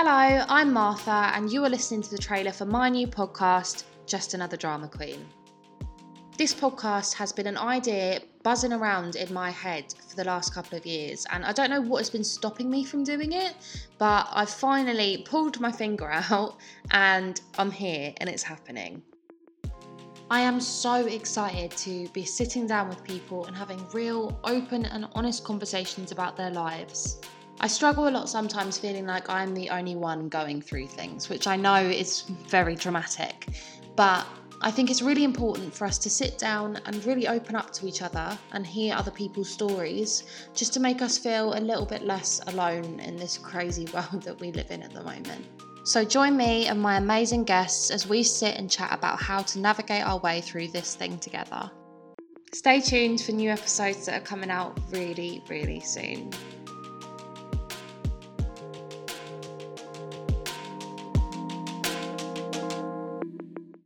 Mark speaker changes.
Speaker 1: Hello, I'm Martha, and you are listening to the trailer for my new podcast, Just Another Drama Queen. This podcast has been an idea buzzing around in my head for the last couple of years, and I don't know what has been stopping me from doing it, but I've finally pulled my finger out and I'm here and it's happening. I am so excited to be sitting down with people and having real, open, and honest conversations about their lives. I struggle a lot sometimes feeling like I'm the only one going through things, which I know is very dramatic, but I think it's really important for us to sit down and really open up to each other and hear other people's stories just to make us feel a little bit less alone in this crazy world that we live in at the moment. So join me and my amazing guests as we sit and chat about how to navigate our way through this thing together. Stay tuned for new episodes that are coming out really, really soon.